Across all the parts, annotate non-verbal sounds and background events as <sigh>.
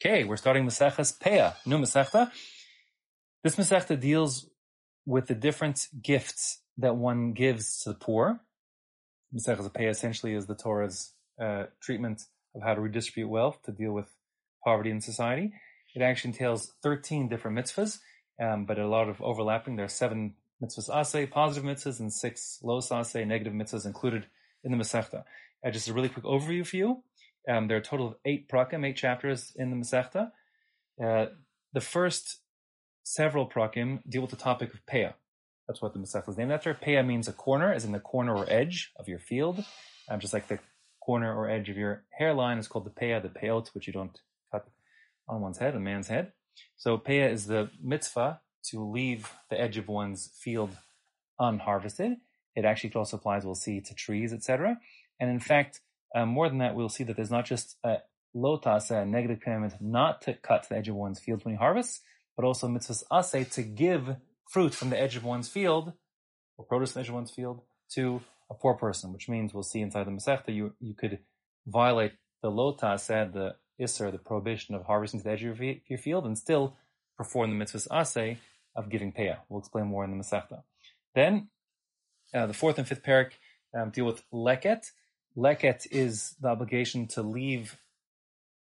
Okay, we're starting Maseches Peah, new Masechta. This Masechta deals with the different gifts that one gives to the poor. Maseches Peah essentially is the Torah's uh, treatment of how to redistribute wealth to deal with poverty in society. It actually entails 13 different mitzvahs, um, but a lot of overlapping. There are seven mitzvahs asay, positive mitzvahs, and six los asay, negative mitzvahs included in the Masechta. Uh, just a really quick overview for you. Um, there are a total of eight prakim, eight chapters in the Masechta. Uh, the first several prakim deal with the topic of peah. That's what the Masechta is named after. Peah means a corner, as in the corner or edge of your field. Um, just like the corner or edge of your hairline is called the peah, the peot, which you don't cut on one's head, a man's head. So peah is the mitzvah to leave the edge of one's field unharvested. It actually also applies, we'll see, to trees, etc. And in fact, um, more than that, we'll see that there's not just a lotas, a negative commandment not to cut to the edge of one's field when he harvests, but also mitzvahs ase to give fruit from the edge of one's field, or produce from the edge of one's field, to a poor person, which means we'll see inside the Masechta, you, you could violate the lotas, the isser, the prohibition of harvesting to the edge of your, field, and still perform the mitzvahs ase of giving peah. We'll explain more in the Masechta. Then, uh, the fourth and fifth parak um, deal with leket, Leket is the obligation to leave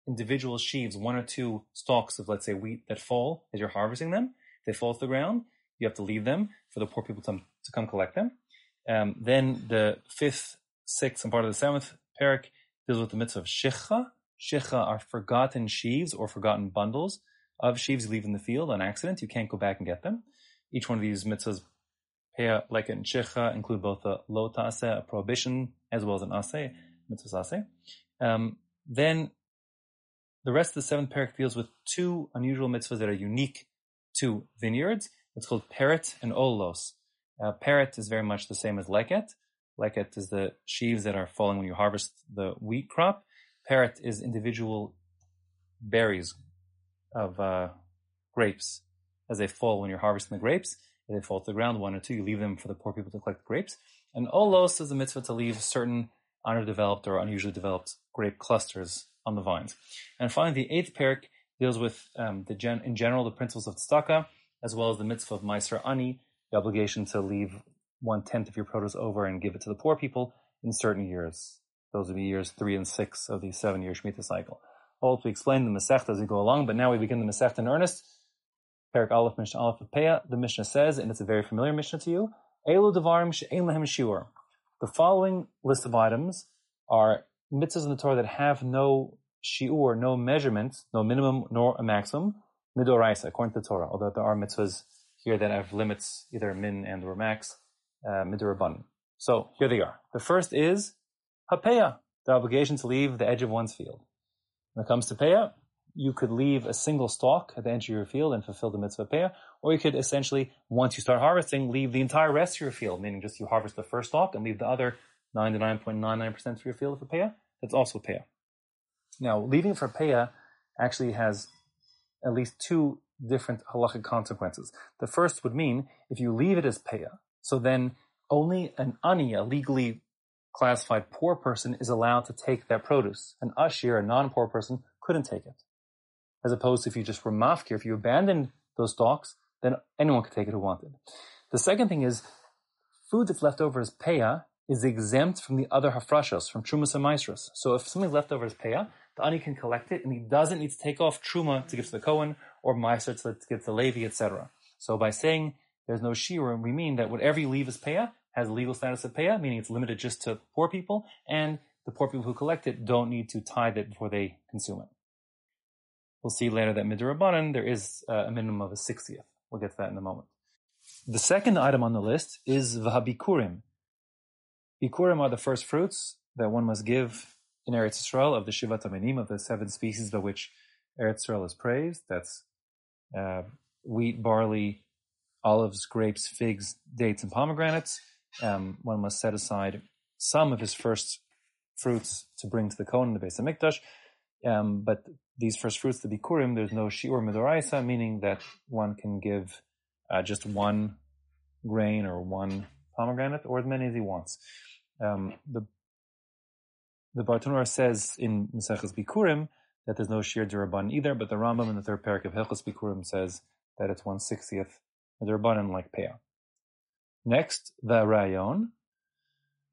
individual sheaves, one or two stalks of, let's say, wheat that fall as you're harvesting them. They fall to the ground, you have to leave them for the poor people to, to come collect them. Um, then the fifth, sixth, and part of the seventh parak deals with the mitzvah of shicha. Shicha are forgotten sheaves or forgotten bundles of sheaves you leave in the field on accident. You can't go back and get them. Each one of these mitzvahs Peah, Leket, and Shecha include both a lo a prohibition, as well as an ase, mitzvah ase. Um, then the rest of the seventh parak deals with two unusual mitzvahs that are unique to vineyards. It's called peret and olos. Uh, peret is very much the same as leket. Leket is the sheaves that are falling when you harvest the wheat crop. Peret is individual berries of uh, grapes as they fall when you're harvesting the grapes they fall to the ground, one or two, you leave them for the poor people to collect grapes. And olos is a mitzvah to leave certain underdeveloped or unusually developed grape clusters on the vines. And finally, the eighth parak deals with um, the gen- in general the principles of tzedakah, as well as the mitzvah of Meiser Ani, the obligation to leave one tenth of your produce over and give it to the poor people in certain years. Those would be years three and six of the seven year Shemitah cycle. All to explain the Masechta as we go along, but now we begin the Masechta in earnest. Perak Aleph, Mishnah Aleph of the Mishnah says, and it's a very familiar Mishnah to you, Elu Devarim She'en Lehem Shiur. The following list of items are mitzvahs in the Torah that have no shiur, no measurement, no minimum nor a maximum, midoraisa, according to the Torah, although there are mitzvahs here that have limits, either min and or max, uh, midoraban. So here they are. The first is hapeya, the obligation to leave the edge of one's field. When it comes to peah, you could leave a single stalk at the edge of your field and fulfill the mitzvah peah, or you could essentially, once you start harvesting, leave the entire rest of your field, meaning just you harvest the first stalk and leave the other 99.99% of your field for peah. That's also peah. Now, leaving for peah actually has at least two different halachic consequences. The first would mean if you leave it as peah, so then only an ani, a legally classified poor person, is allowed to take that produce. An ashir, a non-poor person, couldn't take it as opposed to if you just were mafkir, if you abandoned those stalks, then anyone could take it who wanted. The second thing is, food that's left over as peah is exempt from the other hafrashos, from trumas and maasros. So if something's left over as peah, the ani can collect it, and he doesn't need to take off truma to give to the Kohen, or maestro to give to the Levi, etc. So by saying there's no shiur, we mean that whatever you leave as peah has legal status of peah, meaning it's limited just to poor people, and the poor people who collect it don't need to tithe it before they consume it. We'll see later that midrabanan there is a minimum of a sixtieth. We'll get to that in a moment. The second item on the list is vahabikurim. Bikurim are the first fruits that one must give in Eretz Yisrael of the Shivat Aminim, of the seven species by which Eretz Yisrael is praised. That's uh, wheat, barley, olives, grapes, figs, dates, and pomegranates. Um, one must set aside some of his first fruits to bring to the Kohen in the Beis Hamikdash. Um, but these first fruits, the bikurim, there's no shiur midoraisa, meaning that one can give uh, just one grain or one pomegranate or as many as he wants. Um, the the Bartanura says in Maseches Bikurim that there's no sheer duraban either, but the Rambam in the third parak of Hilchos Bikurim says that it's one sixtieth durabanan like peah. Next, the rayon.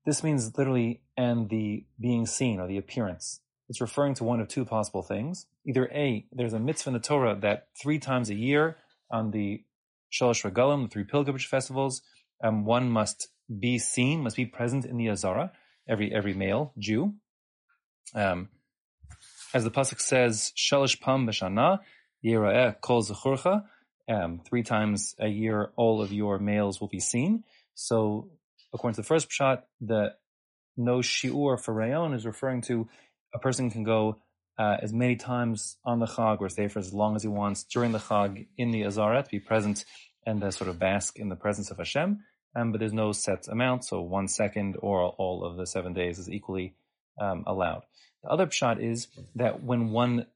This means literally and the being seen or the appearance. It's referring to one of two possible things. Either A, there's a mitzvah in the Torah that three times a year on the Shalosh Regalim, the three pilgrimage festivals, um, one must be seen, must be present in the Azara, every every male Jew. Um, as the pasuk says, Shalosh Pam B'Shana Yira'eh Kol Zechurcha. Um, three times a year, all of your males will be seen. So, according to the first shot, the no shiur for rayon is referring to a person can go uh, as many times on the chag or stay for as long as he wants during the chag in the Azara to be present and uh, sort of bask in the presence of Hashem. Um, but there's no set amount, so one second or all of the seven days is equally um, allowed. The other shot is that when one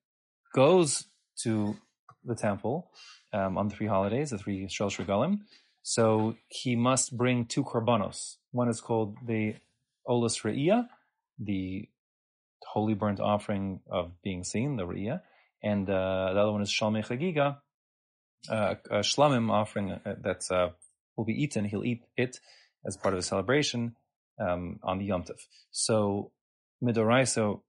goes to the temple um, on the three holidays, the three Shel Regalim, so he must bring two korbanos. One is called the Olas Re'iyah, the holy burnt offering of being seen, the Riyah, and uh, the other one is Shalmei Chagiga, uh, a shlamim offering uh, that uh, will be eaten. He'll eat it as part of the celebration um, on the Yom Tov. So midoraiso,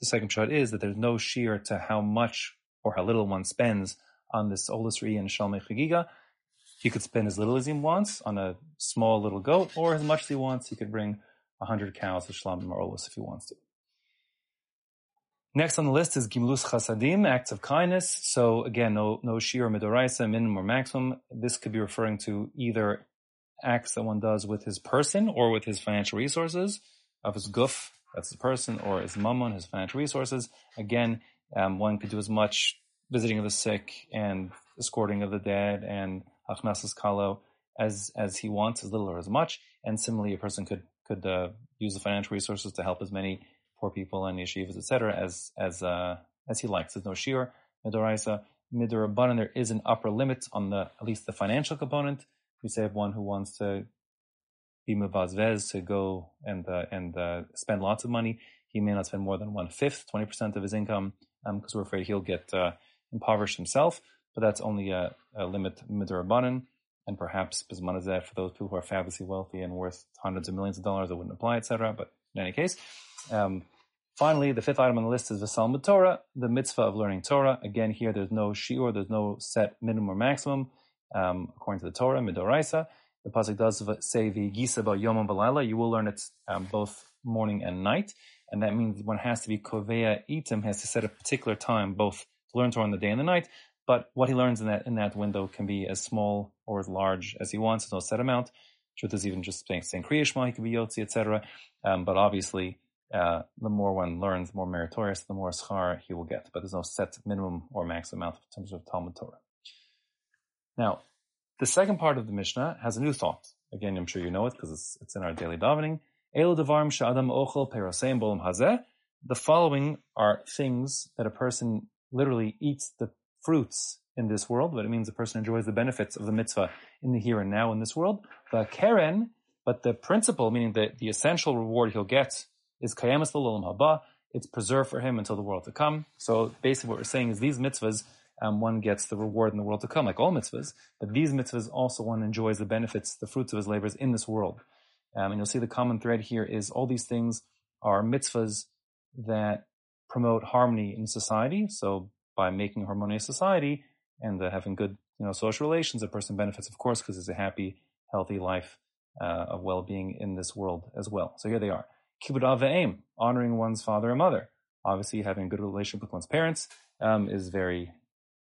the second shot is that there's no shear to how much or how little one spends on this Olas Riyah and Shalmei Chagiga. He could spend as little as he wants on a small little goat, or as much as he wants. He could bring a hundred cows of shlamim or olas if he wants to. Next on the list is Gimlus Chasadim, acts of kindness. So again, no no shir midoraisa, minimum or maximum. This could be referring to either acts that one does with his person or with his financial resources, of his guf, that's his person, or his mammon, his financial resources. Again, um, one could do as much visiting of the sick and escorting of the dead and achnasas kalo as as he wants, as little or as much. And similarly, a person could could uh, use the financial resources to help as many poor people and yeshivas, etc., as as uh, as he likes. There's no shir midoraisa midurabanan. There is an upper limit on the at least the financial component. We say one who wants to be muvazvez to go and uh, and uh, spend lots of money, he may not spend more than one fifth, twenty percent of his income, because um, we're afraid he'll get uh, impoverished himself. But that's only a, a limit midurabanan. And perhaps bismanazeh for those people who are fabulously wealthy and worth hundreds of millions of dollars, it wouldn't apply, etc. But in any case, um, finally, the fifth item on the list is Vasalmud Torah, the mitzvah of learning Torah. Again, here there's no shiur, there's no set minimum or maximum. Um, according to the Torah, midoraisa, the pasuk does say the gisa about yom and You will learn it um, both morning and night, and that means one has to be kovea itim, has to set a particular time both to learn Torah in the day and the night. But what he learns in that in that window can be as small or as large as he wants. No set amount. Truth is, even just saying, saying Kriya Shema, he could be Yotzi, etc. Um, but obviously, uh, the more one learns, the more meritorious, the more schar he will get. But there's no set minimum or maximum amount in terms of Talmud Torah. Now, the second part of the Mishnah has a new thought. Again, I'm sure you know it because it's, it's in our daily davening. The following are things that a person literally eats the fruits in this world, but it means a person enjoys the benefits of the mitzvah in the here and now in this world. The keren, but the principle, meaning the, the essential reward he'll get is kayamas l'olam haba. It's preserved for him until the world to come. So basically what we're saying is these mitzvahs, um, one gets the reward in the world to come, like all mitzvahs, but these mitzvahs also one enjoys the benefits, the fruits of his labors in this world. Um, and you'll see the common thread here is all these things are mitzvahs that promote harmony in society. So by making a harmonious society and uh, having good, you know, social relations, a person benefits, of course, because it's a happy, healthy life uh, of well-being in this world as well. So here they are. Kibbud Av honoring one's father and mother. Obviously, having a good relationship with one's parents um, is very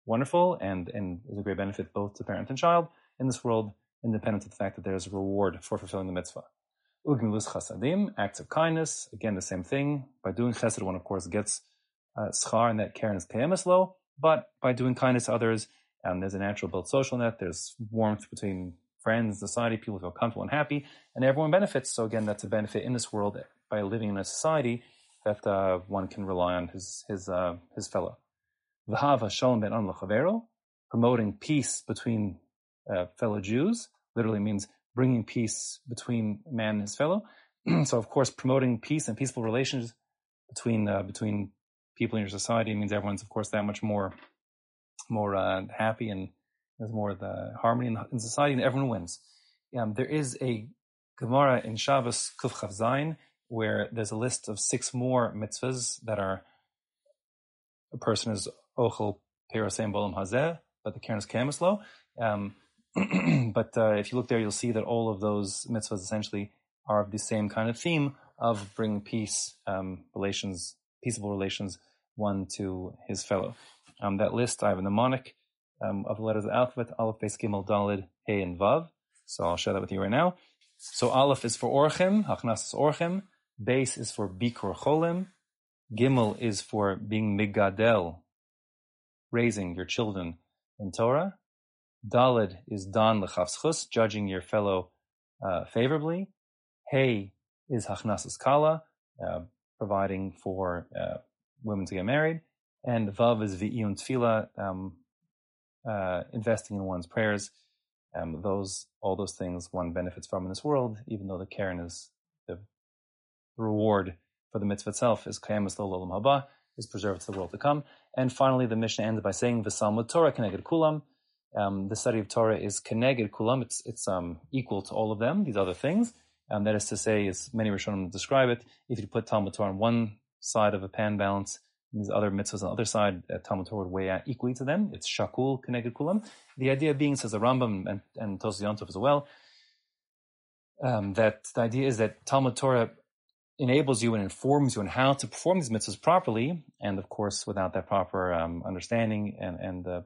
wonderful and, and is a great benefit both to parent and child in this world, independent of the fact that there's a reward for fulfilling the mitzvah. Ugmilus chasadim, acts of kindness. Again, the same thing. By doing chesed, one of course gets uh, schar, and that karen is kayemis low. But by doing kindness to others, um, there's a natural built social net. There's warmth between friends, society. People feel comfortable and happy, and everyone benefits. So again, that's a benefit in this world by living in a society that uh, one can rely on his his uh, his fellow. V'hava shalom ben an promoting peace between uh, fellow Jews, literally means bringing peace between man and his fellow. <clears throat> so, of course, promoting peace and peaceful relations between uh, between people in your society. Means everyone's, of course, that much more, more uh, happy and there's more the harmony in, in society and everyone wins. Um, there is a Gemara in Shabbos Kuf Chav where there's a list of six more mitzvahs that are a person is ochel perosem bolam hazeh, but the karen is kamislo. Um, <clears throat> but uh, if you look there, you'll see that all of those mitzvahs essentially are of the same kind of theme of bringing peace, um, relations, peaceable relations, one to his fellow. Um, that list I have a mnemonic um, of the letters of the alphabet: Aleph, Beis, Gimel, Dalid, Hey, and Vav. So I'll share that with you right now. So Aleph is for Orchim, Hachnas is Orchim. Beis is for Bikur Cholim. Gimel is for being Migadel, raising your children in Torah. Dalid is Dan Lechavschus, judging your fellow uh, favorably. Hey is Hachnasas Kala, uh, providing for uh, women to get married. And Vav is V'iyun Tfila, um, uh, investing in one's prayers. Um, those, all those things one benefits from in this world, even though the Karen is the reward for the mitzvah itself is Kayamas Olam Haba, is preserved to the world to come. And finally, the Mishnah ends by saying, V'salmud Torah Keneged Kulam, um, the study of Torah is keneged kulam. It's it's um, equal to all of them. These other things. Um, that is to say, as many Rishonim describe it, if you put Talmud Torah on one side of a pan balance, and these other mitzvahs on the other side, uh, Talmud Torah would weigh out equally to them. It's shakul keneged kulam. The idea being, says the Rambam and, and Tosfos Yom as well, um, that the idea is that Talmud Torah enables you and informs you on how to perform these mitzvahs properly, and of course, without that proper um, understanding and and the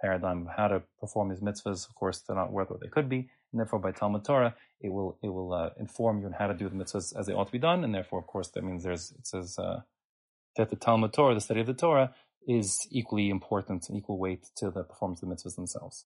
paradigm of how to perform these mitzvahs. Of course, they're not worth what they could be, and therefore, by Talmud Torah, it will it will uh, inform you on how to do the mitzvahs as they ought to be done, and therefore, of course, that means there's it says uh, that the Talmud Torah, the study of the Torah, is equally important and equal weight to the performance of the mitzvahs themselves.